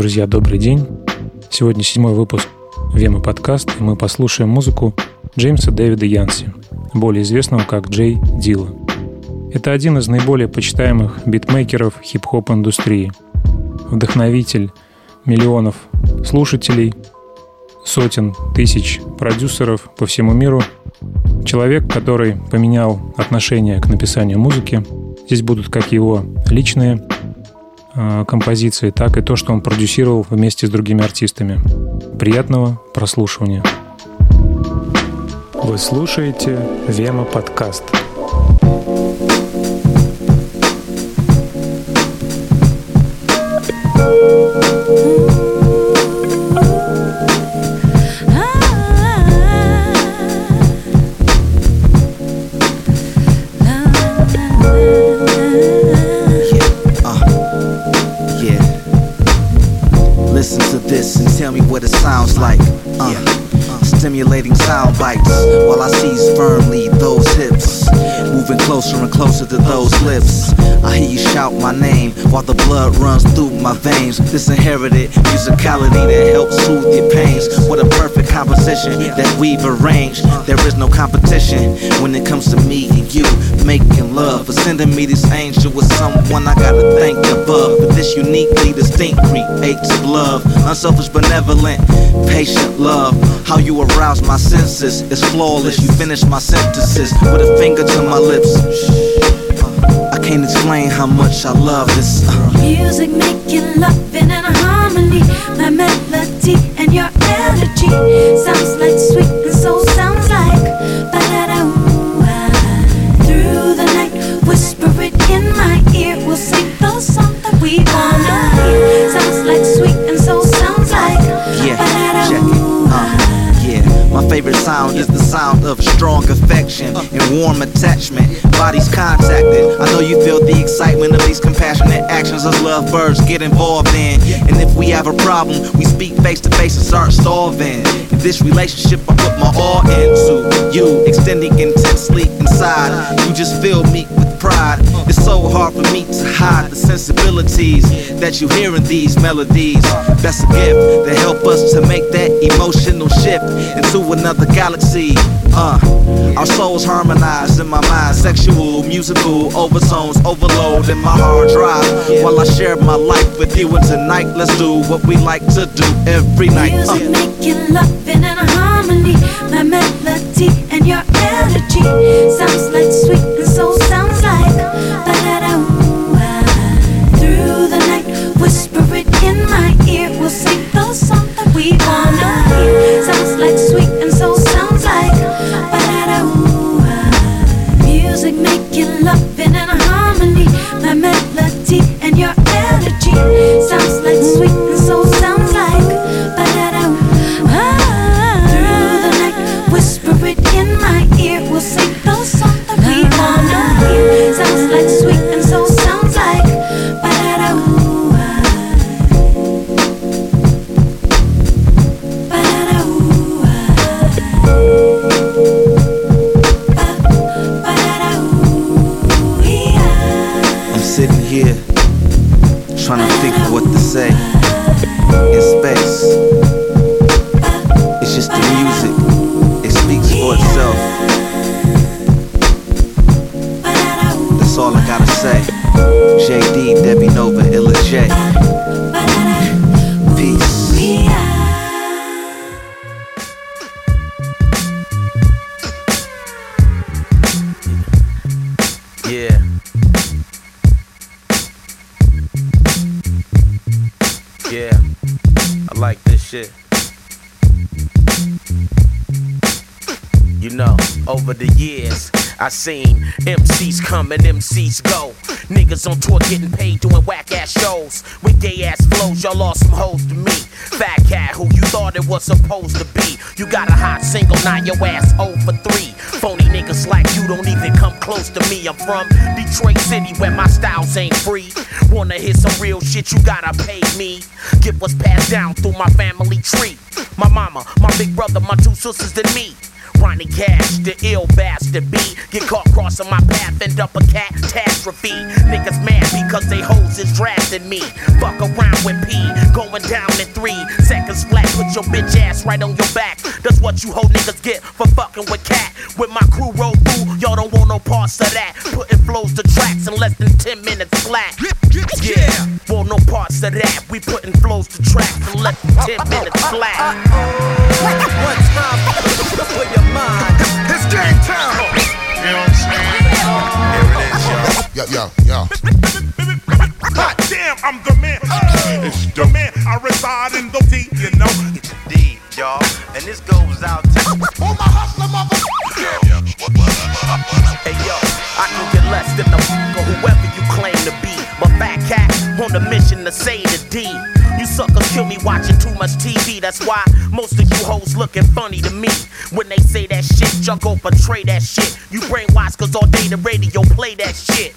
Друзья, добрый день. Сегодня седьмой выпуск Вема подкаст, и мы послушаем музыку Джеймса Дэвида Янси, более известного как Джей Дила. Это один из наиболее почитаемых битмейкеров хип-хоп индустрии, вдохновитель миллионов слушателей, сотен тысяч продюсеров по всему миру, человек, который поменял отношение к написанию музыки. Здесь будут как его личные композиции, так и то, что он продюсировал вместе с другими артистами. Приятного прослушивания. Вы слушаете Вема подкаст. Bites while I seize firmly those hips. Moving closer and closer to those lips. I hear you shout my name while the blood runs through my veins. This inherited musicality that helps soothe your pains. What a perfect composition that we've arranged. There is no competition when it comes to me you making love. For sending me this angel with someone I gotta thank above. But this uniquely distinct creates love. Unselfish, benevolent, patient love. How you arouse my senses is flawless. You finish my sentences with a finger to my lips. I can't explain how much I love this. Music making love in a harmony. My melody and your energy sounds like sweet and soul sounds Uh, favorite sound is the sound of strong affection and warm attachment. Bodies contacted. I know you feel the excitement of these compassionate actions as lovebirds get involved in. And if we have a problem, we speak face to face and start solving. In this relationship, I put my all into you, extending intensely inside. You just fill me with pride. It's so hard for me to hide the sensibilities that you hear in these melodies. That's a gift to help us to make that emotional shift into another galaxy. Uh, our souls harmonize in my mind, sexual, musical overtones overload in my hard drive. While I share my life with you, and tonight let's do what we like to do every night. Uh. Music making loving and harmony, my melody and your energy sounds like sweet and soul sounds like. Through the night, whisper it in my ear. We'll sing the song that we wanna hear. Sounds like sweet and soul sounds like. Music making loving and harmony, my melody and your from Detroit City where my styles ain't free. Wanna hear some real shit, you gotta pay me. Get what's passed down through my family tree. My mama, my big brother, my two sisters, and me. Ronnie Cash, the ill bastard B. Get caught crossing my path, end up a catastrophe. Niggas mad because they hoes is drafting me. Fuck around with P, going down in three seconds flat. Put your bitch ass right on your back. That's what you hoe niggas get for fucking with Kat. With my crew roll through, no parts of that. Putting flows to tracks in less than 10 minutes flat. Yeah, want no parts of that. We putting flows to tracks in less than 10 minutes flat. One time for your mind. It's game time. You know what I'm saying? Here it is, yo. Yo, yo, yo. Hot damn, I'm the man. It's the man. I reside in the D, you know. D, y'all. And this goes out to All my hustler mother. Hey yo, I can get less than a f- or whoever you claim to be. But Phat Kat on the mission to say the D. You suckers kill me watching too much TV. That's why most of you hoes looking funny to me. When they say that shit, go portray that shit. You brainwash cause all day the radio play that shit.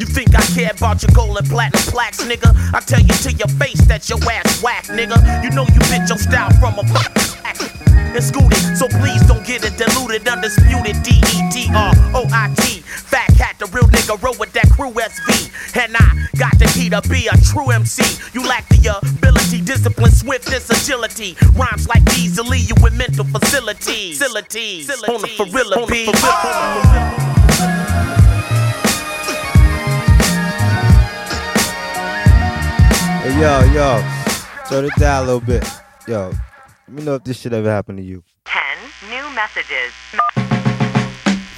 You think I care about your gold and platinum plaques, nigga? I tell you to your face that your ass whack, nigga. You know you bitch your style from a and scooted, so please don't get it diluted, undisputed. D E T R O I T. Phat Kat, the real nigga, roll with that crew SV. And I got the key to be a true MC. You lack the ability, discipline, swiftness, agility. Rhymes like these will leave you with mental facilities. Facilities. On the Farilla B. Hey, yo, yo, turn it down a little bit. Yo, let me know if this shit ever happened to you. 10 new messages.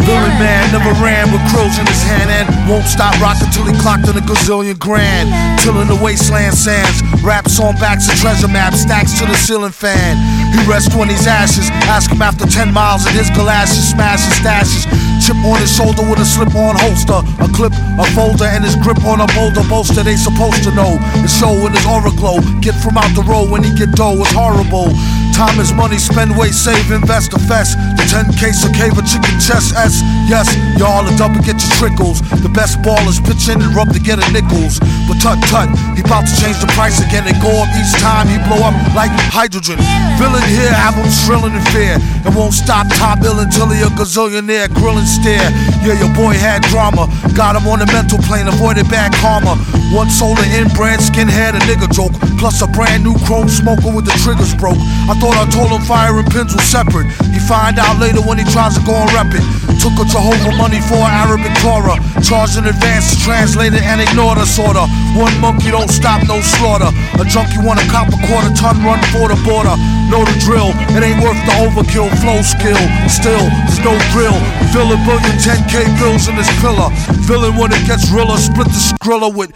Villain man never ran with crows in his hand and won't stop rocking till he clocked in a gazillion grand. Till in the wasteland sands, raps on backs of treasure maps, stacks to the ceiling fan. He rests when he's ashes. Ask him after 10 miles of his galoshes, smashes, stashes. Chip on his shoulder with a slip on holster. A clip, a folder, and his grip on a boulder bolster. They supposed to know. His show in his aura glow. Get from out the road when he get dough. It's horrible. Time is money, spend, wait, save, invest, a fest. The 10 case of cave, a chicken chest, S. Yes, y'all are double, get your trickles. The best ballers pitch in and rub to get a nickels. But tut tut, he about to change the price again. They go up each time, he blow up like hydrogen. Villain here, have him shrilling in fear. And won't stop top ill until he a gazillionaire, grill and stare. Yeah, your boy had drama. Got him on the mental plane, avoided bad karma. One solar inbred skinhead, a nigga joke. Plus a brand new chrome smoker with the triggers broke. I thought I told him fire and pins were separate. He find out later when he tries to go and rep it. Took a Jehovah money for an Arabic Torah. Charged in advance translated and ignored us order. One monkey don't stop, no slaughter. A junkie want a cop a quarter ton run for the border. Know the drill, it ain't worth the overkill. Flow skill, still, there's no drill. Fill a billion 10k bills in this pillar. Villain when it gets realer, split the skrilla with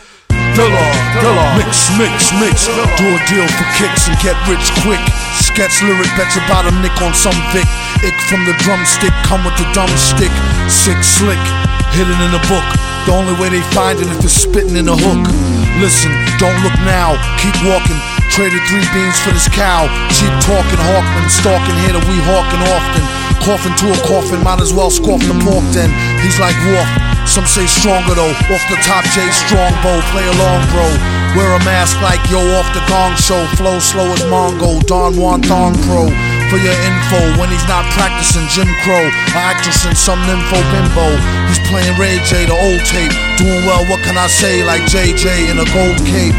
Dilla, Dilla. Mix, mix, mix. Do a deal for kicks and get rich quick. Sketch lyric, bet you about a nick on some Vic. Ick from the drumstick, come with the dumb stick. Sick, slick, hidden in a book. The only way they find it if it's spitting in a hook. Listen, don't look now, keep walking. Traded three beans for this cow. Cheap talking, Hawkman, stalking here that we hawking often. Coughing to a coffin, might as well scoff the pork then. He's like Wolf. Some say stronger though. Off the top, Jay Strongbow. Play along, bro. Wear a mask like yo off the gong show. Flow slow as Mongo. Don Juan Thong Pro. For your info, when he's not practicing Jim Crow, a actress in some nympho bimbo. He's playing Ray J, the old tape. Doing well, what can I say? Like JJ in a gold cape.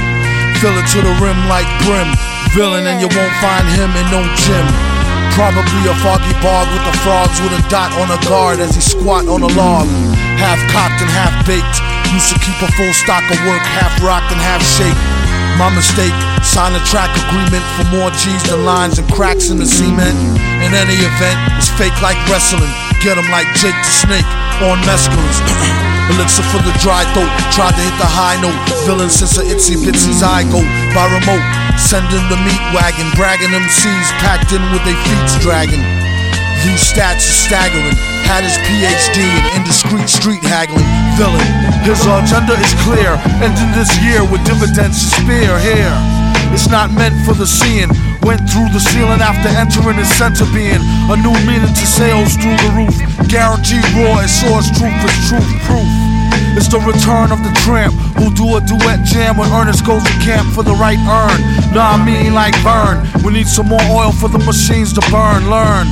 Fill it to the rim like brim. Villain, and you won't find him in no gym. Probably a foggy bog with the frogs with a dot on a guard as he squat on a log. Half cocked and half baked. Used to keep a full stock of work, half rocked and half shaped. My mistake, sign a track agreement for more G's than lines and cracks in the cement. In any event, it's fake like wrestling. Get 'em like Jake the Snake on mescalines. Elixir for the dry throat, tried to hit the high note. Villain since a itsy bitsy zygote by remote. Sending the meat wagon, bragging MCs packed in with their feet dragging. These stats are staggering. Had his PhD in indiscreet street haggling. Villain, his agenda is clear. Ending this year with dividends to spare here. It's not meant for the seeing. Went through the ceiling after entering his center being. A new meaning to sales through the roof. Guaranteed raw as source truth is truth proof. It's the return of the tramp who do a duet jam when Ernest goes to camp for the right earn. Nah, I mean like burn. We need some more oil for the machines to burn. Learn.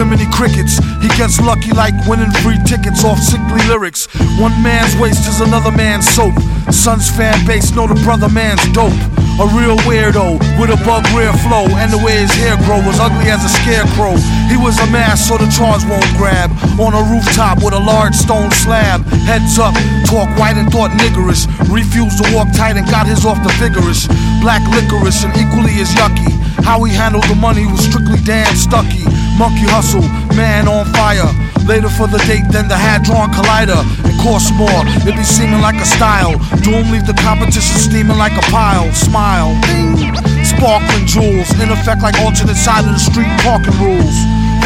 Jiminy Crickets. He gets lucky like winning free tickets off sickly lyrics. One man's waste is another man's soap. Son's fan base know the brother man's dope. A real weirdo with a bug rear flow, and the way his hair grow was ugly as a scarecrow. He was a mass, so the charge won't grab. On a rooftop with a large stone slab. Heads up, talk white and thought niggerish. Refused to walk tight and got his off the vigorous. Black licorice and equally as yucky. How he handled the money was strictly damn stucky. Monkey hustle, man on fire. Later for the date than the Hadron Collider. It costs more, it be seeming like a style. Doom leave the competition steaming like a pile. Smile, ding. Sparkling jewels, in effect like alternate side of the street parking rules.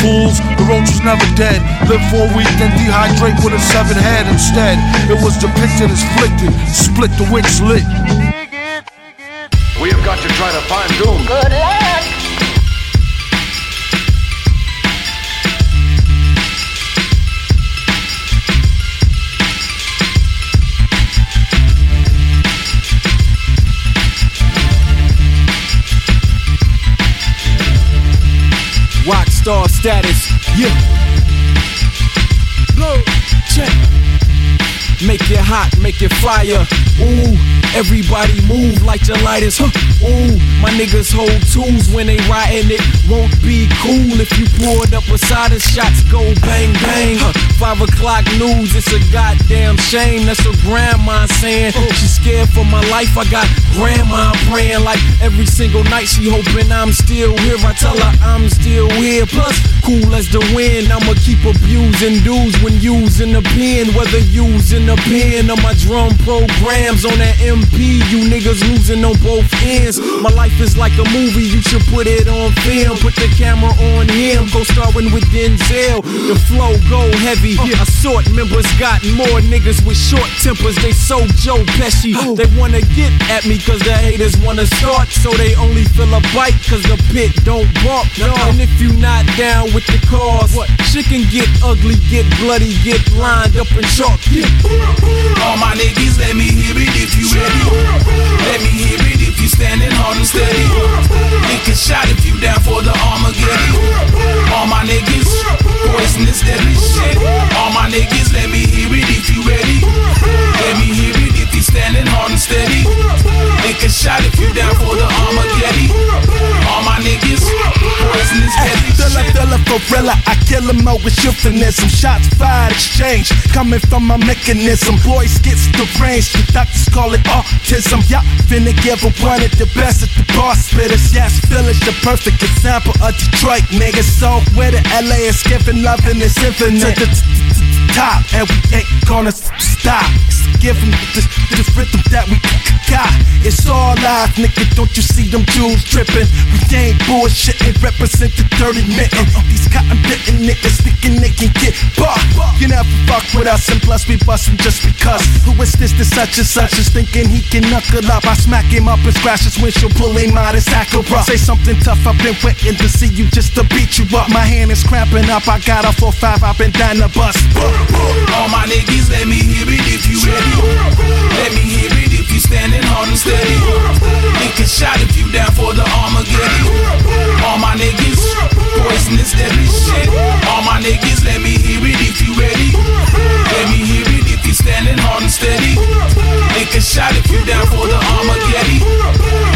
Fools, the roach was never dead. Live for a week, then dehydrate with a severed head instead. It was depicted as flicked, split the wicks lit. We have got to try to find Doom. Good luck. Rock star status, yeah. Blow, check. Make it hot, make it fire. Ooh, everybody move like your lighters. Huh. Ooh, my niggas hold tools when they riding it. Won't be cool if you poured up a side of shots go bang bang. Huh. Five o'clock news, it's a goddamn shame. That's what grandma saying. Oh. She's scared for my life. I got grandma praying like every single night. She hoping I'm still here. I tell her I'm still here. Plus, cool as the wind. I'ma keep abusing dudes when using the pen. Whether using the pen or my drum programs on that MP. You niggas losing on both ends. My life is like a movie. You should put it on film. Put the camera on him. Go starring with Denzel. The flow go heavy. I Assorted members got more niggas with short tempers. They so Joe Pesci. They wanna get at me cause the haters wanna start. So they only feel a bite cause the pit don't bark. And if you not down with the cause, shit can get ugly, get bloody, get lined up and chalk. All my niggas, let me hear it if you ready. Let me hear it if you standing hard and steady. Lick a shot if you down for the Armageddon. All my niggas, poisonous deadly shit. All my niggas, let me hear it if you ready. Let me hear it if you standing hard and steady. Lick a shot if you down for the Armageddon. All my niggas, poisonous deadly Fella, shit. fella, forella, I kill him out with euphemism. Shots fired, exchange, coming from my mechanism. Boys gets the range, the doctors call it autism. Y'all finna give a one of the best at the bar spitters. Yes, Village, the perfect example of Detroit niggas. So where the LA is giving love and it's infinite. To the top, and we ain't gonna stop. Give them this, this rhythm that we got. It's all live, nigga. Don't you see them jewels dripping? We ain't bullshitting, represent the dirty mitten. Uh, these cotton bitten niggas thinking they can get bar. You never fuck with us, and plus we bustin' just because. Who is this? This such and such is thinking he can knuckle up. I smack him up and scratch his windshield, pull him out his acrobat. Say something tough, I've been waiting to see you just to beat you up. My hand is cramping up, I got a 4-5, I've been down the bus. All my niggas, let me hear it if you ready. Let me hear it you standing hard and steady. Lick a shot if you down for the Armageddon. All my niggas, poisonous deadly shit. All my niggas, let me hear it if you ready. Let me hear it standing hard and steady. Lick a shot if you down for the Armageddon.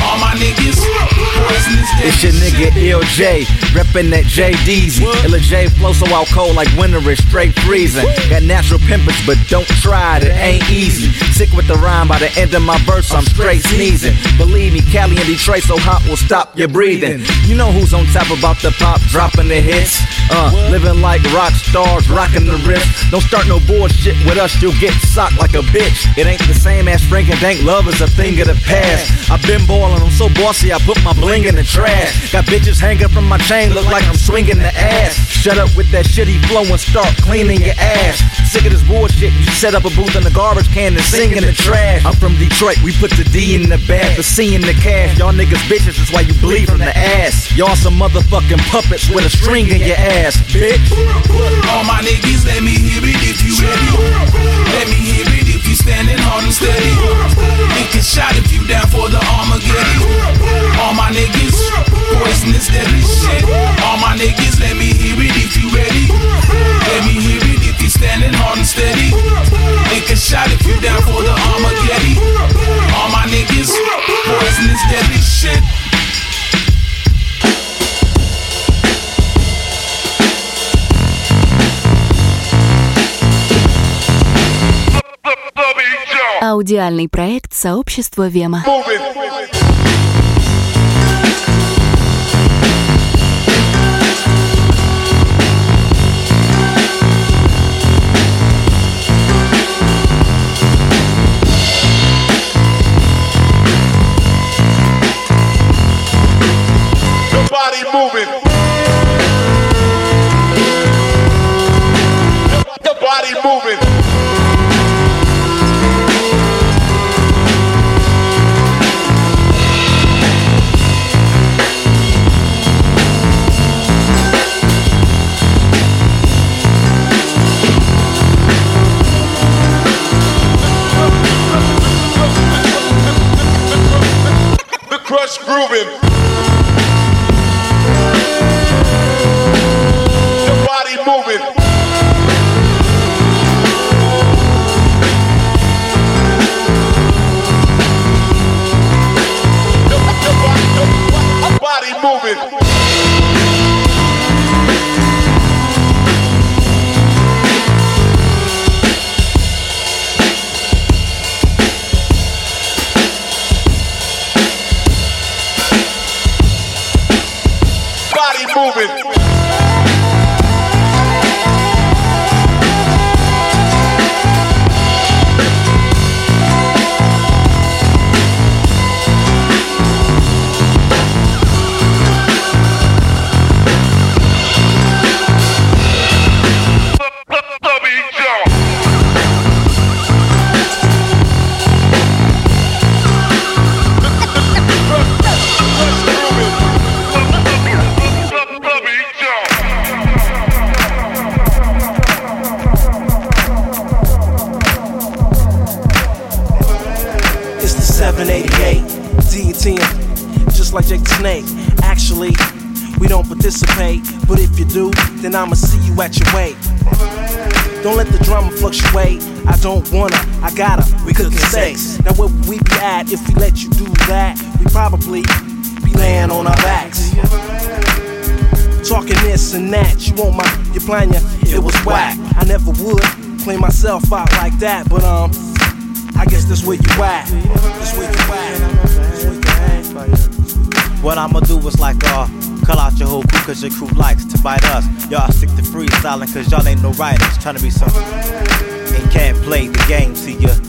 All my niggas, It's your nigga LJ, reppin' that JDZ. Illa J flow so out cold like winter is straight freezing. Got natural pimpers, but don't try it, it ain't easy. Sick with the rhyme, by the end of my verse, I'm straight sneezing. Believe me, Cali and Detroit so hot will stop your breathing. You know who's on top about the pop, dropping the hits. Uh, living like rock stars, rocking the wrist. Don't start no bullshit with us, you'll get socked like a bitch. It ain't the same as Frank and Dank, love is a thing of the past. I've been ballin', I'm so bossy, I put my bling in the trash. Got bitches hanging from my chain, look like I'm swinging the ass. Shut up with that shitty flow and start cleaning your ass. Sick of this bullshit, you set up a booth in the garbage can and sing in the trash. I'm from Detroit, we put the D in the bag, the C in the cash. Y'all niggas bitches, that's why you bleed from the ass. Y'all some motherfucking puppets with a string in your ass, bitch. All my niggas, let me hear it if you ready. Let me hear it if you standing on them steady. Make a shot if you down for the Armageddon. All my niggas, poisonous deadly shit. All my niggas, let me hear it if you ready. Let me hear it if you standing on them steady. Make a shot if Аудиальный проект сообщества Вема. Moving. Crush moving. We be at if we let you do that? We probably be laying on our backs. Talking this and that, you want my, you plan, ya, it was whack. I never would play myself out like that, but um, I guess that's where you at. That's where you at. What I'ma do is like, uh, call out your whole crew cause your crew likes to bite us. Y'all stick to freestyling cause y'all ain't no writers. Trying to be something. And can't play the game to you.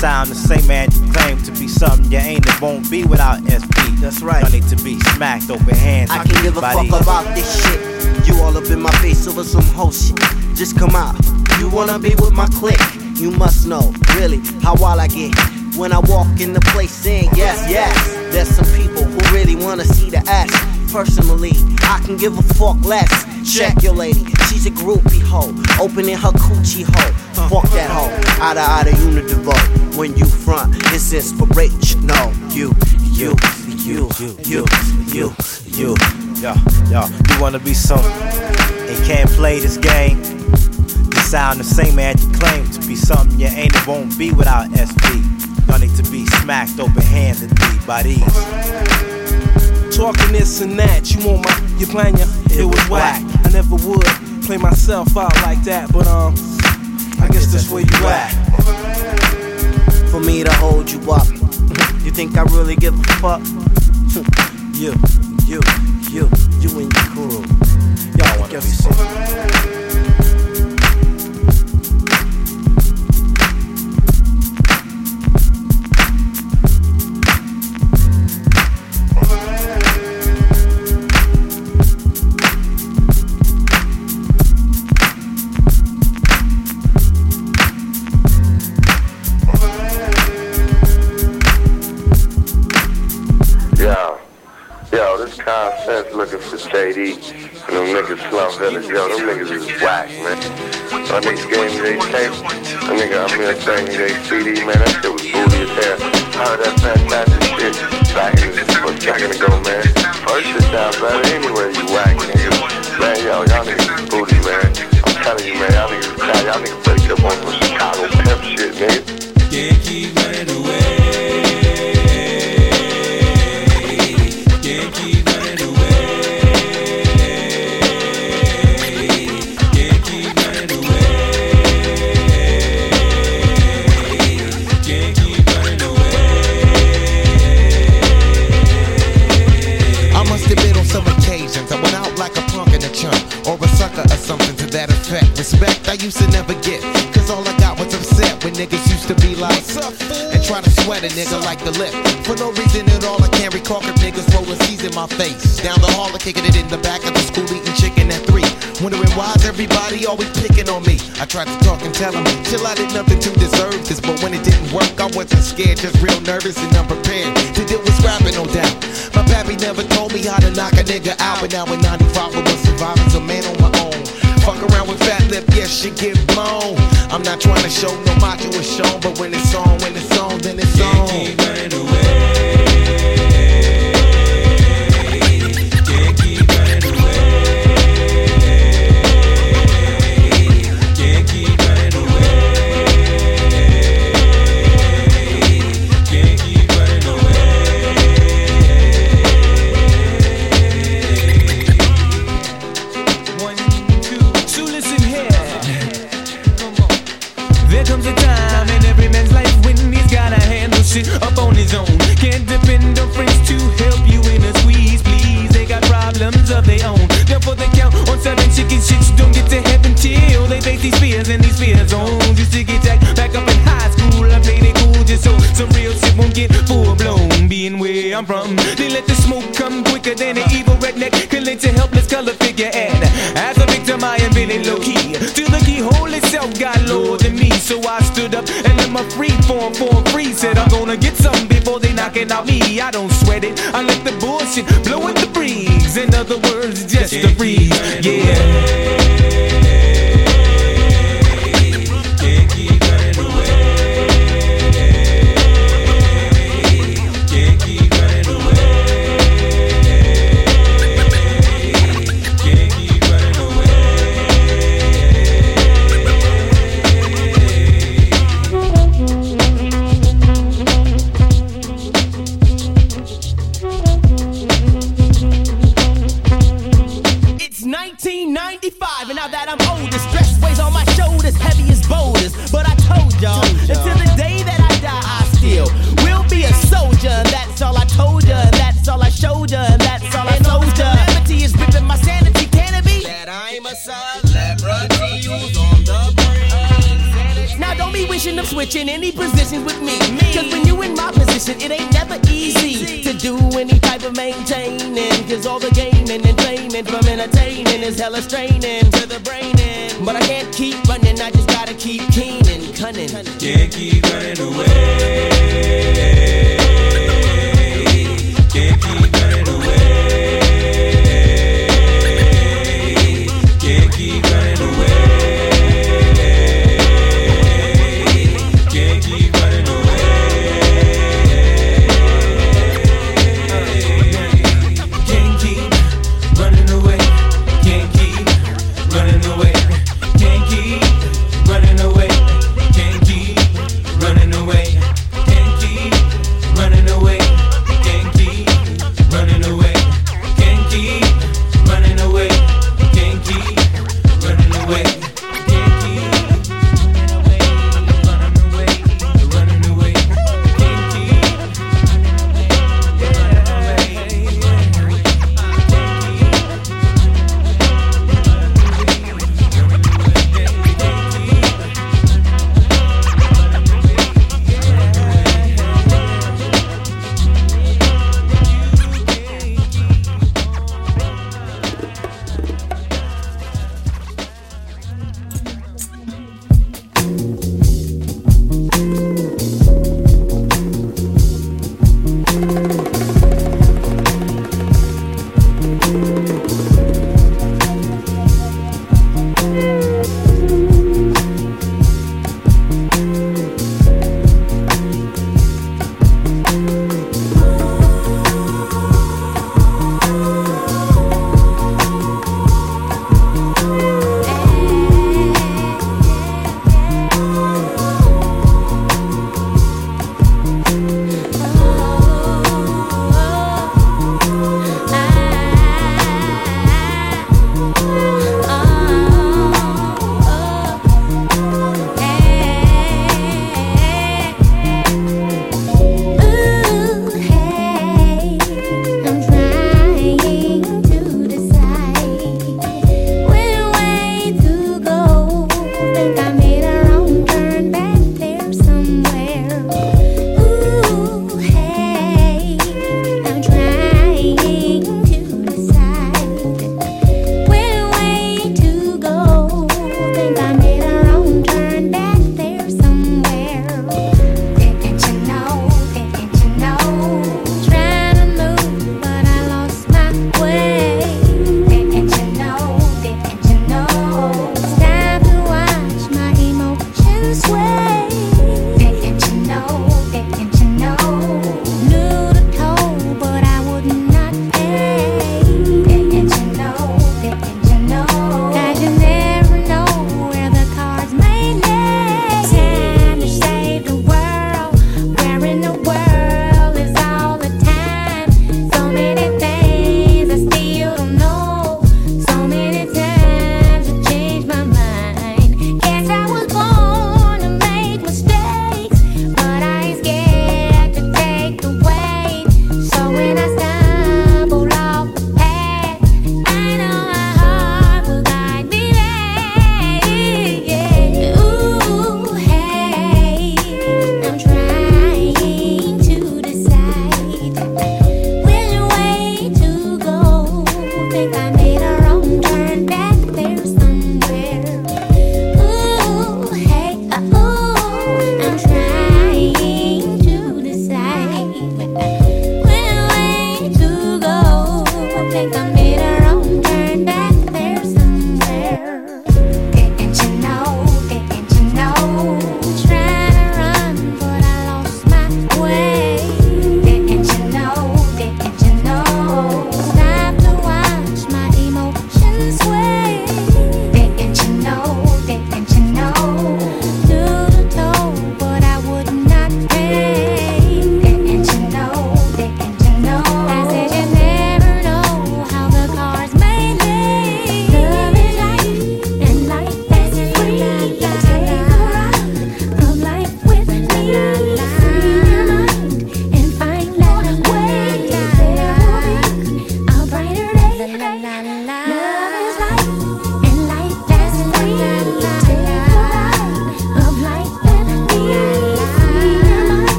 Sound the same man you claim to be something you ain't and won't be without SP. That's right. Y'all need to be smacked open hands. I can give a fuck about this shit. You all up in my face over some whole shit. Just come out. You wanna be with my clique? You must know, really, how wild I get. When I walk in the place saying yes, yes. There's some people who really wanna see the ass. Personally, I can give a fuck less. Check your lady, she's a groupie hoe. Opening her coochie hole. Fuck that hoe. Outta outta unidivo. When you front, it's inspirational. You, you, you, you, you, you. Yo, yo, you wanna be something and can't play this game. You sound the same man you claim to be something you ain't and won't be without SP. Y'all need to be smacked open handed by these. Talking this and that, you want my, you plan ya, it was whack. I never would play myself out like that, but um, I guess that's where you at. For me to hold you up. You think I really give a fuck? you, you, you, you and your crew. Y'all wanna be some. Them niggas Slum Village. Yo, them niggas is whack, man. My niggas gave me they tape. That nigga, I mean, that thing, they CD, man, that shit was booty as hell. I heard that fantastic shit back in a second ago, man. First shit sound better anyway, you whack, nigga. Man, yo, y'all niggas is booty, man. I'm telling you, man, y'all niggas, y'all niggas better up on some Chicago pimp shit, nigga. Can't keep niggas used to be like, and try to sweat a nigga like the lip. For no reason at all, I can't recall if niggas rolling C's in my face. Down the hall, I'm kicking it in the back of the school, eating chicken at three. Wondering why's everybody always picking on me. I tried to talk and tell them, chill, I did nothing to deserve this. But when it didn't work, I wasn't scared, just real nervous and unprepared. To deal with scrapping, no doubt. My pappy never told me how to knock a nigga out. But now in 95, I was surviving a man on my own. Fuck around with fat lip, yes, shit get blown. I'm not trying to show no macho is shown, but when it's on, when it's on, then it's on. So some real shit won't get full blown. Being where I'm from, they let the smoke come quicker than an evil redneck can let your helpless color figure. And as a victim, I am feeling low key. Till the keyhole itself got lower than me. So I stood up and let my free form form free. Said I'm gonna get something before they knocking out me. I don't sweat it. I let the bullshit blow in the breeze. In other words, just a breeze. Yeah. Is hella straining to the brain. in. But I can't keep running, I just gotta keep keen and cunning. Can't keep running away.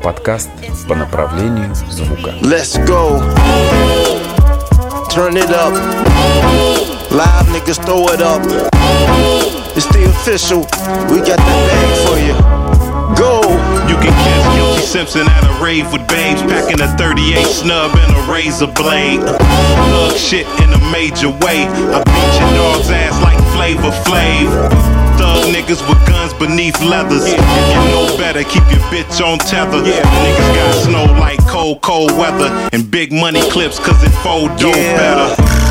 Вема-подкаст по направлению звука. Let's go. Turn it up. Live niggas throw it up. It's the official. We got the bag for you. Go. You can catch Guilty Simpson at a rave with babes, packing a 38 snub and a razor blade. Thug shit in a major way. I beat your dog's ass like Flavor Flav. Thug niggas with guns beneath leathers. You know better, keep your bitch on tether. Niggas got snow like cold, cold weather. And big money clips, cause it fold dope Yeah. better.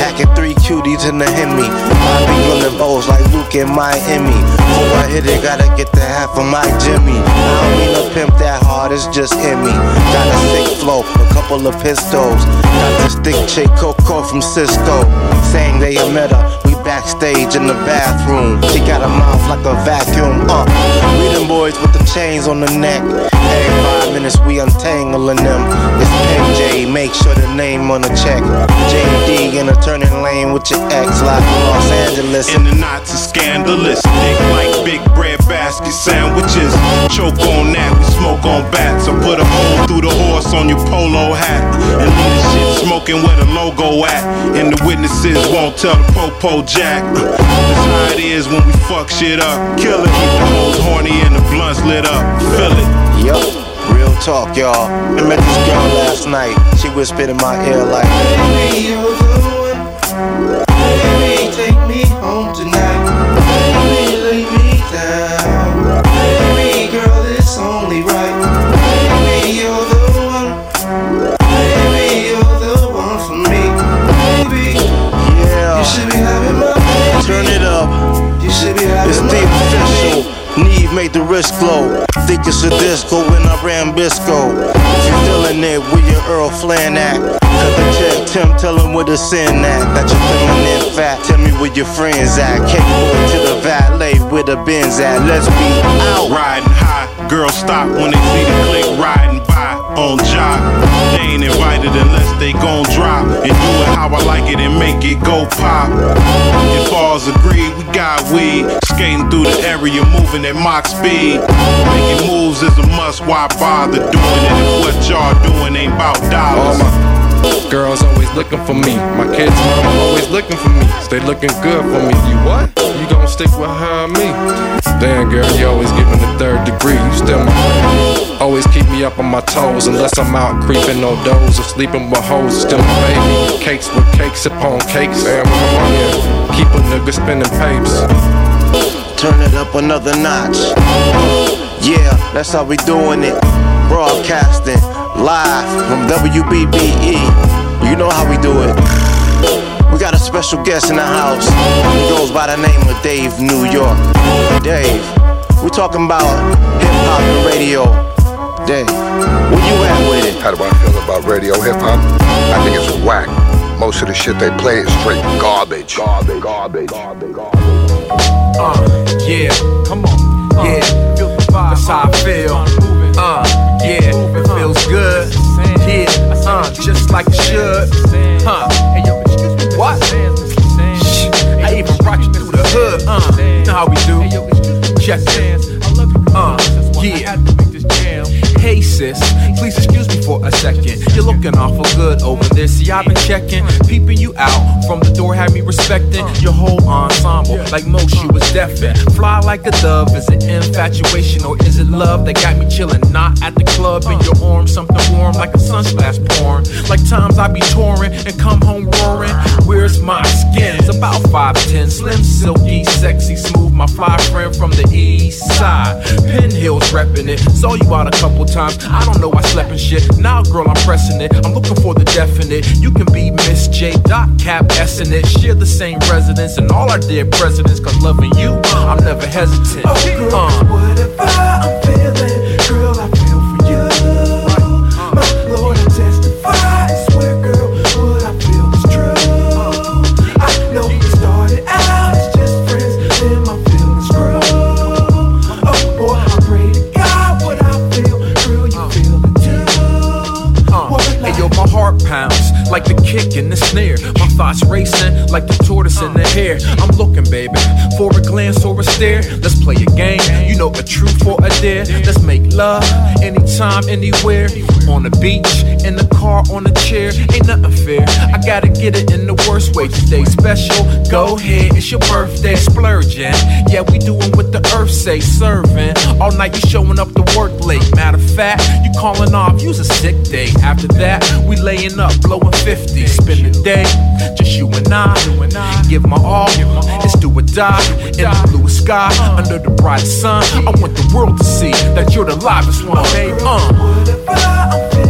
Hacking three cuties in the Hemi. I be on bows like Luke in Miami. Before I hit it, gotta get the half of my Jimmy. I don't mean to pimp that hard, it's just in me. Got a sick flow, a couple of pistols. Got this thick chick Coco from Cisco. Saying they a met her. We backstage in the bathroom. She got a mouth like a vacuum. Uh, we them boys with the chains on the neck. Every five minutes we untangling them. It's PJ, make sure the name on the check. JD in a turning lane with your ex, like in Los Angeles. And the knots are scandalous. Thick like big bread basket sandwiches. Choke on that, we smoke on bats. I put a hole through the horse on your polo hat. And leave the shit smoking where the logo at. And the witnesses won't tell the popo jack. That's how it is when we fuck shit up. Kill it. Keep the hoes horny and the blunts lit up. Feel it. Talk, y'all. I met this girl last night. She whispered in my ear like, made the wrist glow. Think it's a disco when I ran Bisco. If you feeling it, where your Earl Flan at? Cut the check, Tim, tell him where the sin at. Got your feminine fat, tell me where your friends at. Can't go to the valet where the Benz at. Let's be out. Riding high, girls stop when they see the click riding by on job. They ain't invited unless they gon' drop and do it how I like it and make it go pop. If all's agreed, we got weed. Skating through the area, moving at Mach speed. Making moves is a must. Why bother doing it if what y'all doing ain't about dollars? Girls always looking for me. My kids' mama always looking for me. Stay looking good for me. You what? You gon' stick with her me? Damn, girl, you always giving the third degree. You still my friend. Always keep me up on my toes. Unless I'm out creeping no doors or sleeping with hoes. Still my baby. Cakes with cakes upon cakes. Damn, my money? Keep a nigga spending papes. Turn it up another notch. Yeah, that's how we doing it. Broadcasting live from WBBE. You know how we do it. We got a special guest in the house. He goes by the name of Dave New York. Dave, we talking about hip hop and radio. Dave, where you at with it? How do I feel about radio hip hop? I think it's whack. Most of the shit they play is straight garbage. Garbage. Garbage. Uh, yeah, come on, yeah, that's how I feel. Uh, yeah, it feels good. Yeah, uh, just like it should. Huh? What? Shh, I even rock you through the hood. Uh, you know how we do. Check it. I love you, uh, yeah. Hey sis, please excuse me for a second. You're looking awful good over there. See, I've been checking, peeping you out from the door, had me respecting your whole ensemble. Like most, you was deafened. Fly like a dove. Is it infatuation or is it love that got me chilling? Not at the club in your arms, something warm like a sunsplash pouring. Like times I be touring and come home roaring. Where's my skin? It's about 5'10, slim, silky, sexy, smooth. My fly friend from the east side. Pin Hills repping it. Saw you out a couple times. I don't know I slept in shit. Now, girl, I'm pressing it. I'm looking for the definite. You can be Miss J. Dot Cap S in it. Share the same residence and all our dear presidents. Cause loving you, I'm never hesitant. Oh, girl, Uh. Whatever I'm feeling, girl, like the kick and the snare. My thoughts racing like the tortoise in the hare. I'm looking, baby. For a glance or a stare, let's play a game. You know, a truth or a dare. Let's make love anytime, anywhere. On the beach, in the car, on the chair. Ain't nothing fair. I gotta get it in the worst way. Today special. Go ahead, it's your birthday, splurging. Yeah, we doing what the earth say, serving. All night you showing up work late. Matter of fact, you calling off, use a sick day. After that, we laying up, blowing 50. Spend the day, just you and I. Give my all, it's do or die. In the blue sky, under the bright sun. I want the world to see that you're the livest one. Uh.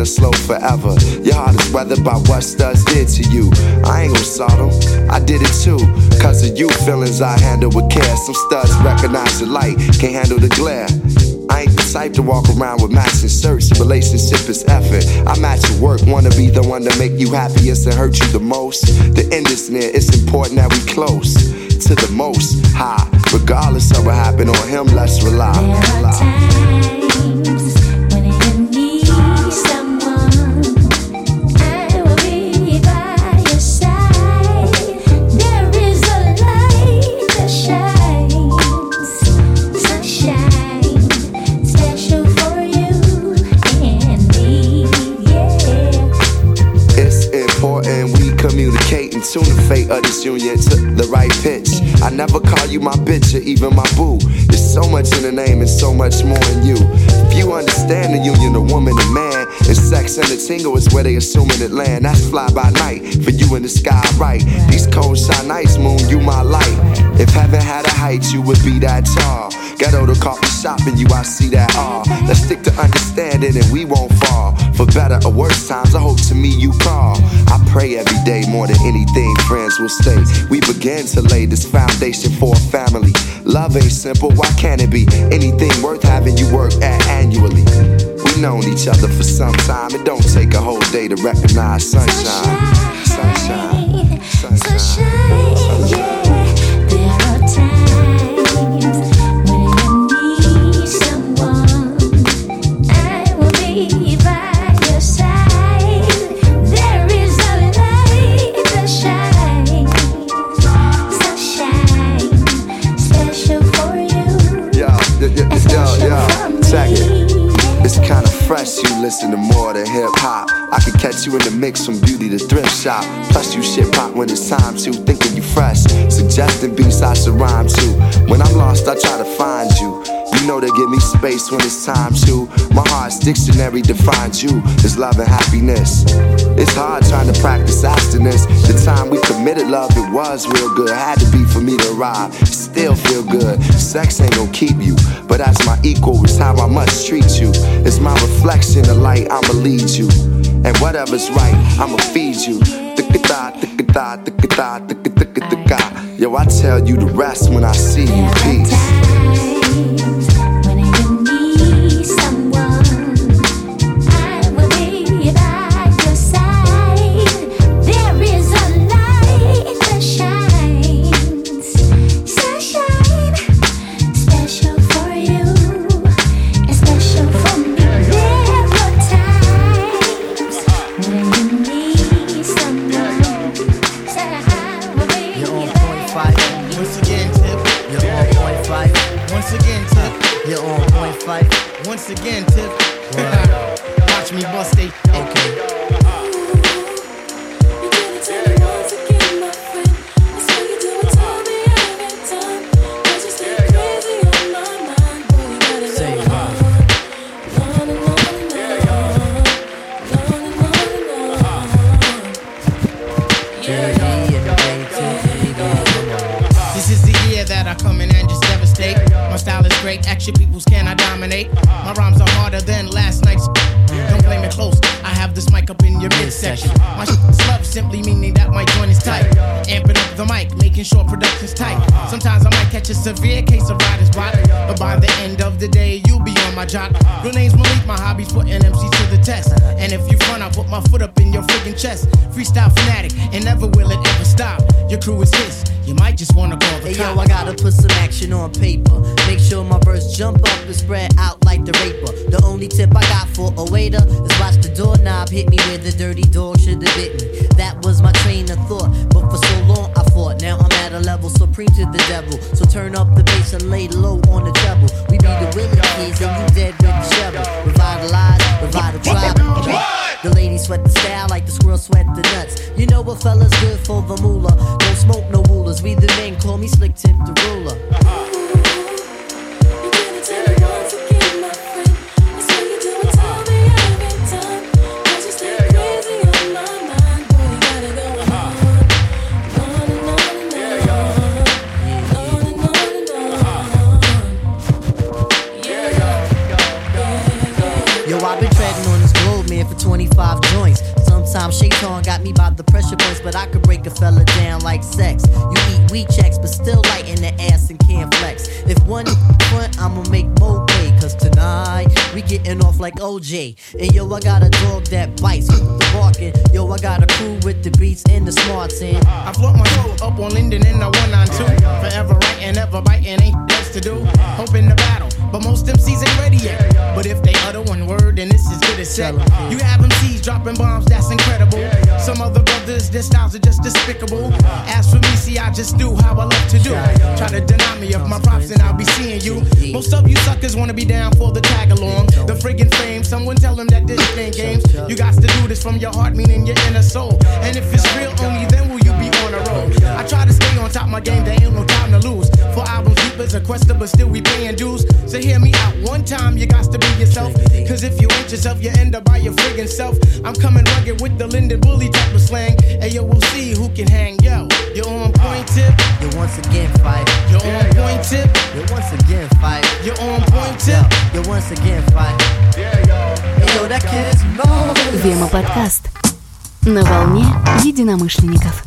Limit. Let's spin it slow forever. Your heart is weathered by what studs did to you. I ain't gon' salt 'em. I did it too. Cause of you, feelings I handle with care. Some studs recognize the light, can't handle the glare. I ain't the type to walk around with matching shirts. Relationship is effort. I match your work, wanna be the one to make you happiest and hurt you the most. The end is near, it's important that we close to the most high. Regardless of what happened on him, let's rely. When you fate of this union to the right pitch. I never call you my bitch or even my boo. There's so much in the name and so much more in you. If you understand the union of woman and man, and sex and the tingle is where they assuming it land. That's fly by night for you in the sky, right? These cold shine nights, moon, you my light. If heaven had a height, you would be that tall. Ghetto to coffee shop and you, I see that all. Let's stick to understanding and we won't fall. For better or worse times, I hope to me you call. I pray every day more than anything, friends will stay. We begin to lay this foundation for a family. Love ain't simple, why can't it be? Anything worth having you work at annually. We've known each other for some time. It don't take a whole day to recognize sunshine. Sunshine. Sunshine, yeah. There It's kinda fresh, you listen to more than hip hop. I can catch you in the mix from beauty to thrift shop. Plus, you shit pop when it's time to. Thinking you fresh, suggesting beats I should rhyme to. When I'm lost, I try to find you. You know they give me space when it's time to. My heart's dictionary defines you as love and happiness. It's hard trying to practice abstinence. The time we committed love, it was real good. Had to be for me to arrive. Still feel good. Sex ain't gonna keep you, but as my equal, it's how I must treat you. It's my reflection, the light, I'ma lead you. And whatever's right, I'ma feed you. Yo, I tell you the rest when I see you. Peace. This is the year that I come in and just devastate. My style is great, action peoples can I dominate. My rhymes are harder than last night's. Don't blame it close. I have this mic up your midsection. My love simply meaning that my joint is tight. Amping up the mic, making sure production's tight. Sometimes I might catch a severe case of writer's block, but by the end of the day, you'll be on my jock. Real name's Malik, my hobby's putting MCs to the test. And if you front, I'll put my foot up in your friggin' chest. Freestyle fanatic, and never will it ever stop. Your crew is his. You might just wanna call the Hey yo. I gotta put some action on paper. Make sure my verse jump up and spread out like the raper. The only tip I got for a waiter is watch the doorknob hit me where the dirty dog should have bit me. That was my train of thought, but for so long I fought. Now I'm at a level supreme to the devil. So turn up the bass and lay low on the treble. We be the willing kids and you dead with the shovel. Revitalize, revitalize. The ladies sweat the style like the squirrels sweat the nuts. You know what fella's good for the moolah. Don't smoke no rulers. We the men call me slick tip the ruler. Yo, 45 joints. Sometimes Shaitan got me by the pressure points, but I could break a fella down like sex. You eat Wheat Chex, but still light in the ass and can't flex. If one front, I'ma make more pay, cause tonight we getting off like OJ. And yo, I got a dog that bites, the barking. Yo, I got a crew with the beats and the smarts in. I float my soul up on Linden in the 192. Forever right and ever biting, ain't to do. Hoping to battle, but most MCs ain't ready yet. But if they utter one word, then it's as good as set. You have MCs dropping bombs, that's incredible. Some other brothers, their styles are just despicable. As for me, see, I just do how I love to do. Try to deny me of my props, and I'll be seeing you. Most of you suckers wanna be down for the tag along. The friggin' fame, someone tell them that this ain't games. You got to do this from your heart, meaning your inner soul. And if it's real, only then will you be on a roll. I try to stay on top of my game, there ain't no time to lose. For albums, deep as a quester, but still we paying dues. So hear me out one time, you got to be yourself. Cause if you ain't yourself, you end up by your friggin' self. I'm coming rugged with the Linden Bully type of slang. And yo, we'll see who can hang. Yo, you're on point tip. You once again fight. You're on point tip. You once again fight. You're on point tip. You once again fight. Yo, that kid is no. Вема подкаст. На волне единомышленников.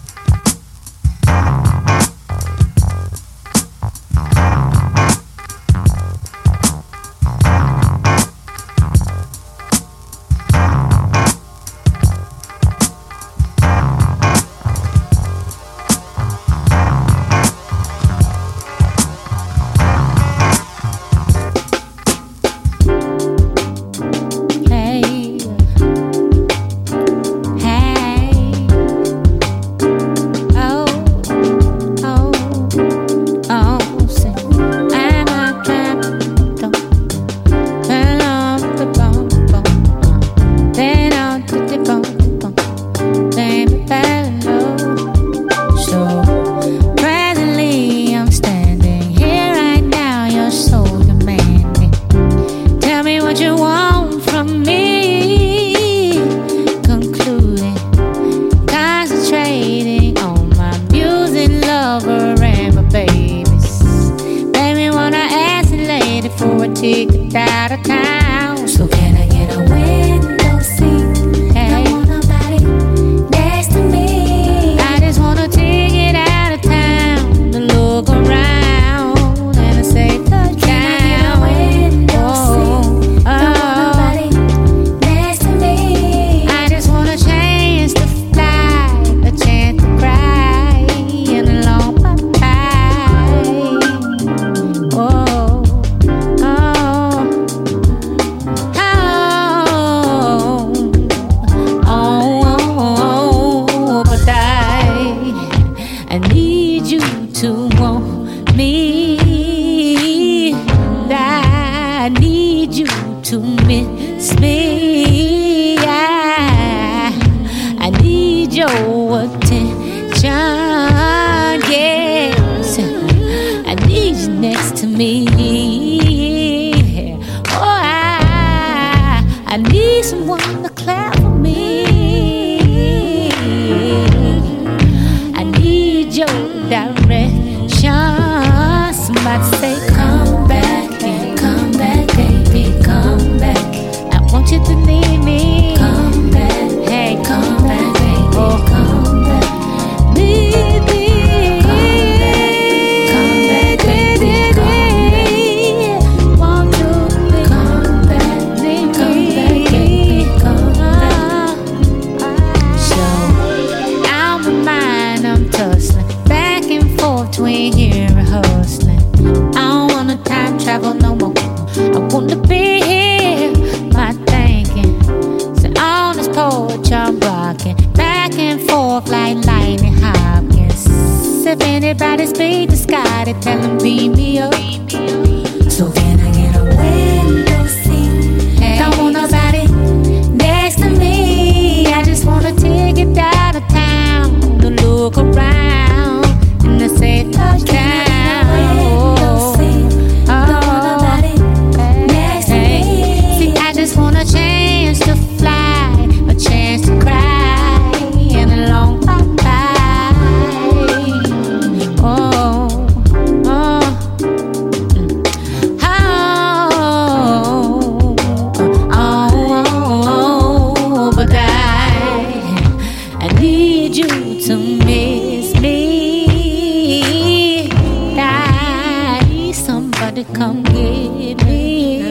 Get me.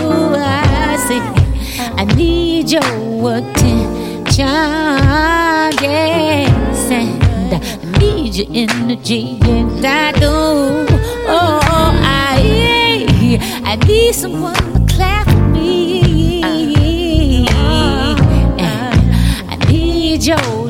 Ooh, I say, I need your attention, yes, and I need your energy, and I do. Oh, I, I need someone to clap for me. And I need your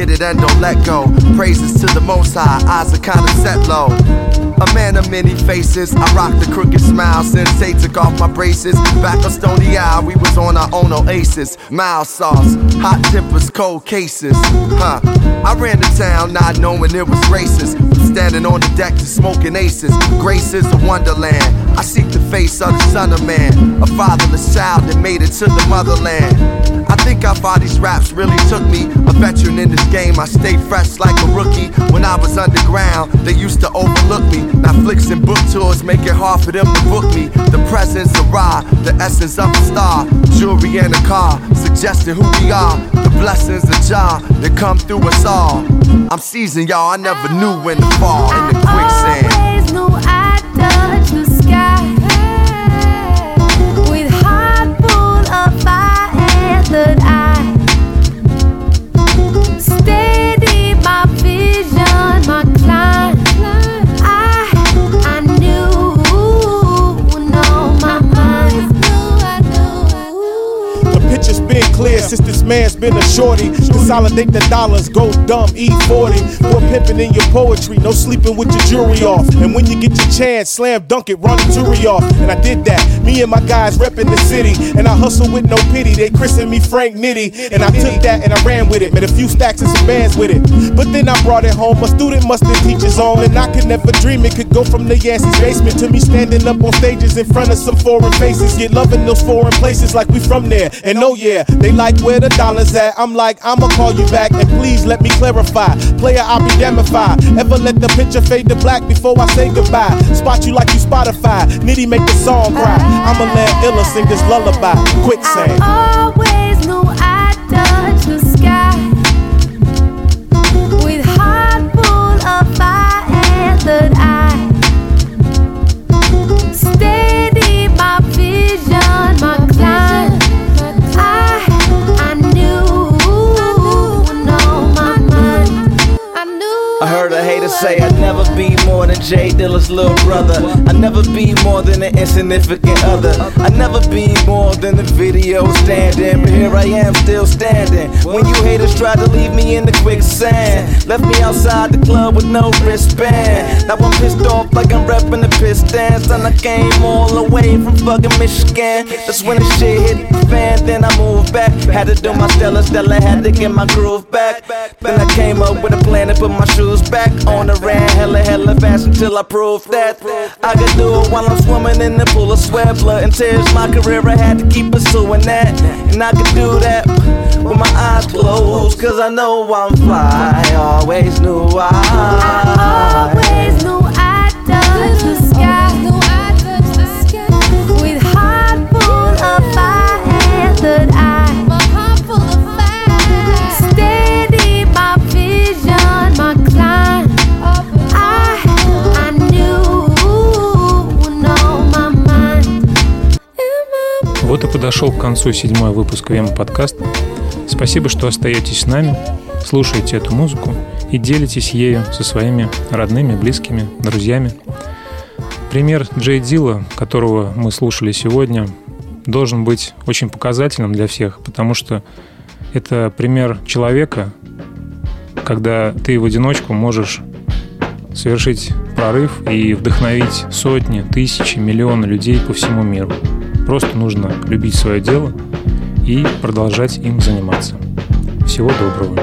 get it and don't let go. Praises to the most high, eyes are kinda set low. A man of many faces, I rock the crooked smile they took off my braces. Back on Stony Isle, we was on our own oasis. Mild sauce, hot tempers, cold cases. Huh. I ran the town not knowing it was racist. Standing on the deck to smoking aces. Grace is a wonderland. I seek the face of the son of man. A fatherless child that made it to the motherland. I think how far these raps really took me. A veteran in this game, I stayed fresh like a rookie. When I was underground, they used to overlook me. Now flicks and book tours make it hard for them to book me. The presence of Ra, the essence of a star. Jewelry and a car, suggesting who we are. The blessings of Jah that come through us all. I'm seasoned, y'all. I never knew when to fall in the quicksand. Clear since man's been a shorty. Consolidate the dollars, go dumb, eat 40. More pimping in your poetry, no sleeping with your jewelry off. And when you get your chance, slam dunk it, run the jury off. And I did that. Me and my guys repping the city. And I hustle with no pity. They christened me Frank Nitty. And I took that and I ran with it. Made a few stacks and some bands with it. But then I brought it home. A student must have teach his own. And I could never dream it could go from the Yancey's basement to me standing up on stages in front of some foreign faces. Get love in those foreign places like we from there. And oh yeah, they like where the dollars at. I'm like, I'ma call you back and please let me clarify. Player, I'll be damned if I ever let the picture fade to black before I say goodbye. Spot you like you Spotify. Nitty make the song cry. I'ma let Illa sing this lullaby. Quicksand. Always say I'd never be more than J Dilla's little brother. I'd never be more than an insignificant other. I'd never be more than the video standing. But here I am still standing. When you haters tried to leave me in the quicksand, left me outside the club with no wristband. Now I'm pissed off like I'm repping the Pistons. And I came all the way from fucking Michigan. That's when the shit hit the fan. Then I moved back. Had to do my Stella Stella, had to get my groove back. Then I came up with a plan to put my shoes back on the ran hella hella fast until I proved that I could do it while I'm swimming in the pool of sweat, blood and tears. My career I had to keep pursuing that, and I could do that with my eyes closed, cause I know I'm fly. Always knew I. Always knew I'd touch the sky подошел к концу седьмой выпуск Вема подкаста. Спасибо, что остаетесь с нами, слушаете эту музыку и делитесь ею со своими родными, близкими, друзьями. Пример Джей Дила, которого мы слушали сегодня, должен быть очень показательным для всех, потому что это пример человека, когда ты в одиночку можешь совершить прорыв и вдохновить сотни, тысячи, миллионы людей по всему миру. Просто нужно любить свое дело и продолжать им заниматься. Всего доброго.